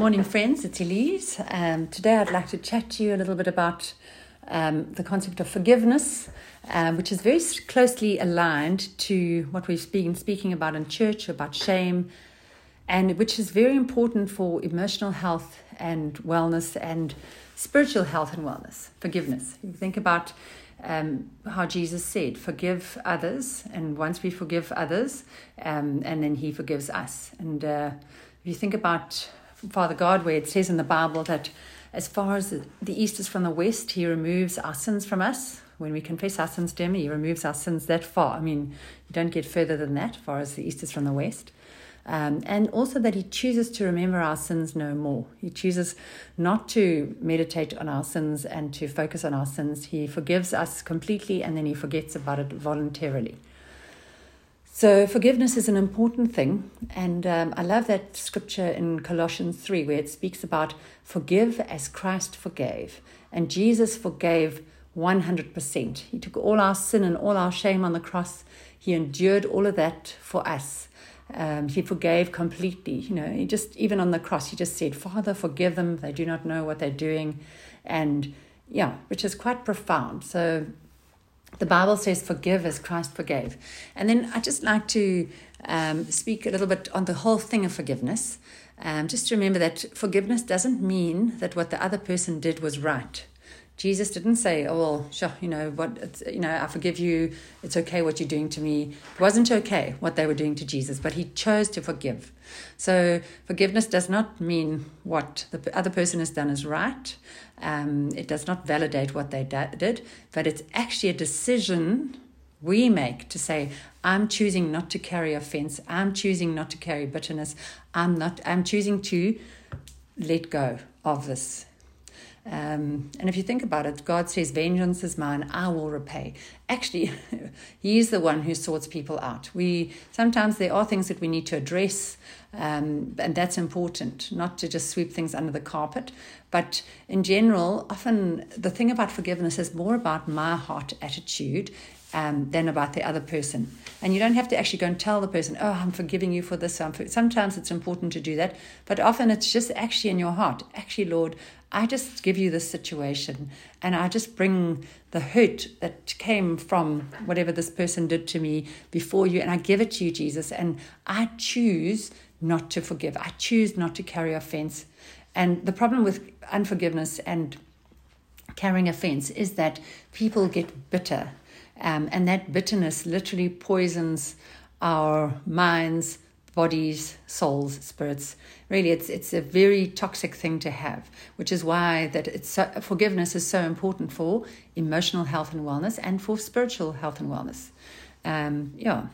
Morning, friends. It's Elise. Um, today, I'd like to chat to you a little bit about um, the concept of forgiveness, um, which is very closely aligned to what we've been speaking about in church about shame, and which is very important for emotional health and wellness and spiritual health and wellness. Forgiveness. You think about um, how Jesus said, forgive others, and once we forgive others, um, and then He forgives us. And uh, if you think about Father God, where it says in the Bible that as far as the east is from the west, He removes our sins from us. When we confess our sins to Him, He removes our sins that far. I mean, you don't get further than that, far as the east is from the west. Um, and also that he chooses to remember our sins no more. He chooses not to meditate on our sins and to focus on our sins. He forgives us completely and then he forgets about it voluntarily. So, forgiveness is an important thing. And um, I love that scripture in Colossians 3 where it speaks about forgive as Christ forgave. And Jesus forgave 100%. He took all our sin and all our shame on the cross, He endured all of that for us. Um, he forgave completely. You know, he just, even on the cross, he just said, Father, forgive them. They do not know what they're doing. And yeah, which is quite profound. So the Bible says, forgive as Christ forgave. And then I just like to um, speak a little bit on the whole thing of forgiveness. Um, just remember that forgiveness doesn't mean that what the other person did was right. Jesus didn't say, "Oh well, sure, you know what? You know, I forgive you. It's okay what you're doing to me." It wasn't okay what they were doing to Jesus, but he chose to forgive. So forgiveness does not mean what the other person has done is right. Um, it does not validate what they did, but it's actually a decision we make to say, "I'm choosing not to carry offense. I'm choosing not to carry bitterness. I'm not. I'm choosing to let go of this um, and if you think about it, God says, Vengeance is mine, I will repay. Actually, He's the one who sorts people out. We sometimes there are things that we need to address, um, and that's important, not to just sweep things under the carpet. But in general, often the thing about forgiveness is more about my heart attitude um, than about the other person. And you don't have to actually go and tell the person, oh, I'm forgiving you for this. Sometimes it's important to do that, but often it's just actually in your heart. Actually, Lord, I just give you this situation and I just bring the hurt that came from whatever this person did to me before you and I give it to you, Jesus. And I choose not to forgive, I choose not to carry offense. And the problem with unforgiveness and carrying offense is that people get bitter um, and that bitterness literally poisons our minds, bodies, souls, spirits. Really, it's it's a very toxic thing to have, which is why that it's so, forgiveness is so important for emotional health and wellness and for spiritual health and wellness. Um, yeah.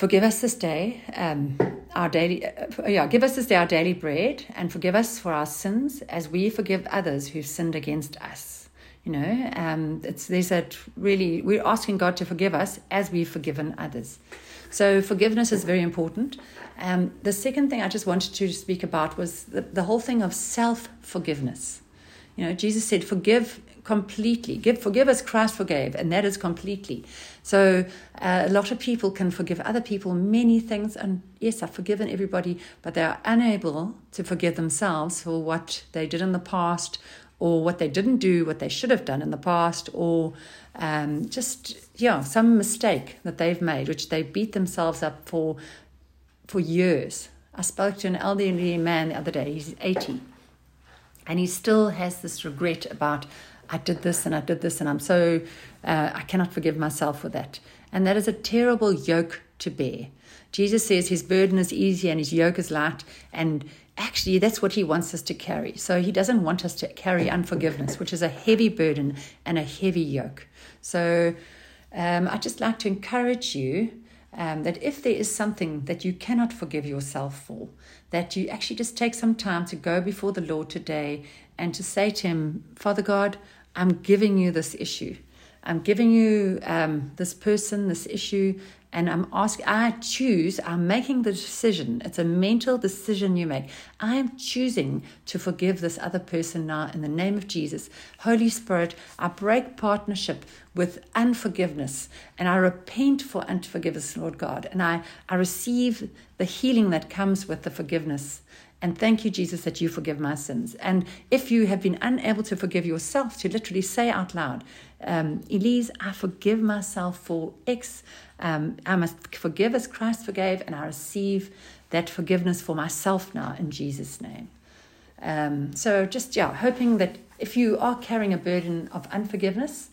Forgive us this day um, our daily, uh, yeah, give us this day our daily bread, and forgive us for our sins as we forgive others who've sinned against us. You know, um, it's there's that really we're asking God to forgive us as we've forgiven others. So forgiveness is very important. Um, the second thing I just wanted to speak about was the, the whole thing of self forgiveness. You know, Jesus said, "Forgive completely. Give, forgive as Christ forgave, and that is completely." So uh, a lot of people can forgive other people many things, and yes, I've forgiven everybody, but they are unable to forgive themselves for what they did in the past or what they didn't do, what they should have done in the past, or um, just yeah, some mistake that they've made, which they beat themselves up for for years. I spoke to an elderly man the other day. He's eighty, and he still has this regret about I did this and I did this, and I'm so uh, I cannot forgive myself for that. And that is a terrible yoke to bear. Jesus says his burden is easy and his yoke is light, and actually that's what he wants us to carry. So he doesn't want us to carry unforgiveness, which is a heavy burden and a heavy yoke. So um, I'd just like to encourage you um, that if there is something that you cannot forgive yourself for, that you actually just take some time to go before the Lord today and to say to Him, Father God, I'm giving you this issue. I'm giving you um, this person, this issue, and I'm asking, I choose, I'm making the decision. It's a mental decision you make. I'm choosing to forgive this other person now in the name of Jesus. Holy Spirit, I break partnership with unforgiveness. And I repent for unforgiveness, Lord God. And I, I receive the healing that comes with the forgiveness. And thank you, Jesus, that you forgive my sins. And if you have been unable to forgive yourself, to literally say out loud, um, Elise, I forgive myself for X. Um, I must forgive as Christ forgave, and I receive that forgiveness for myself now in Jesus' name. Um, so just yeah, hoping that if you are carrying a burden of unforgiveness,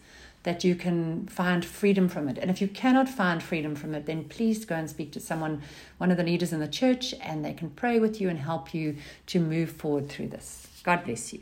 that you can find freedom from it. And if you cannot find freedom from it, then please go and speak to someone, one of the leaders in the church, and they can pray with you and help you to move forward through this. God bless you.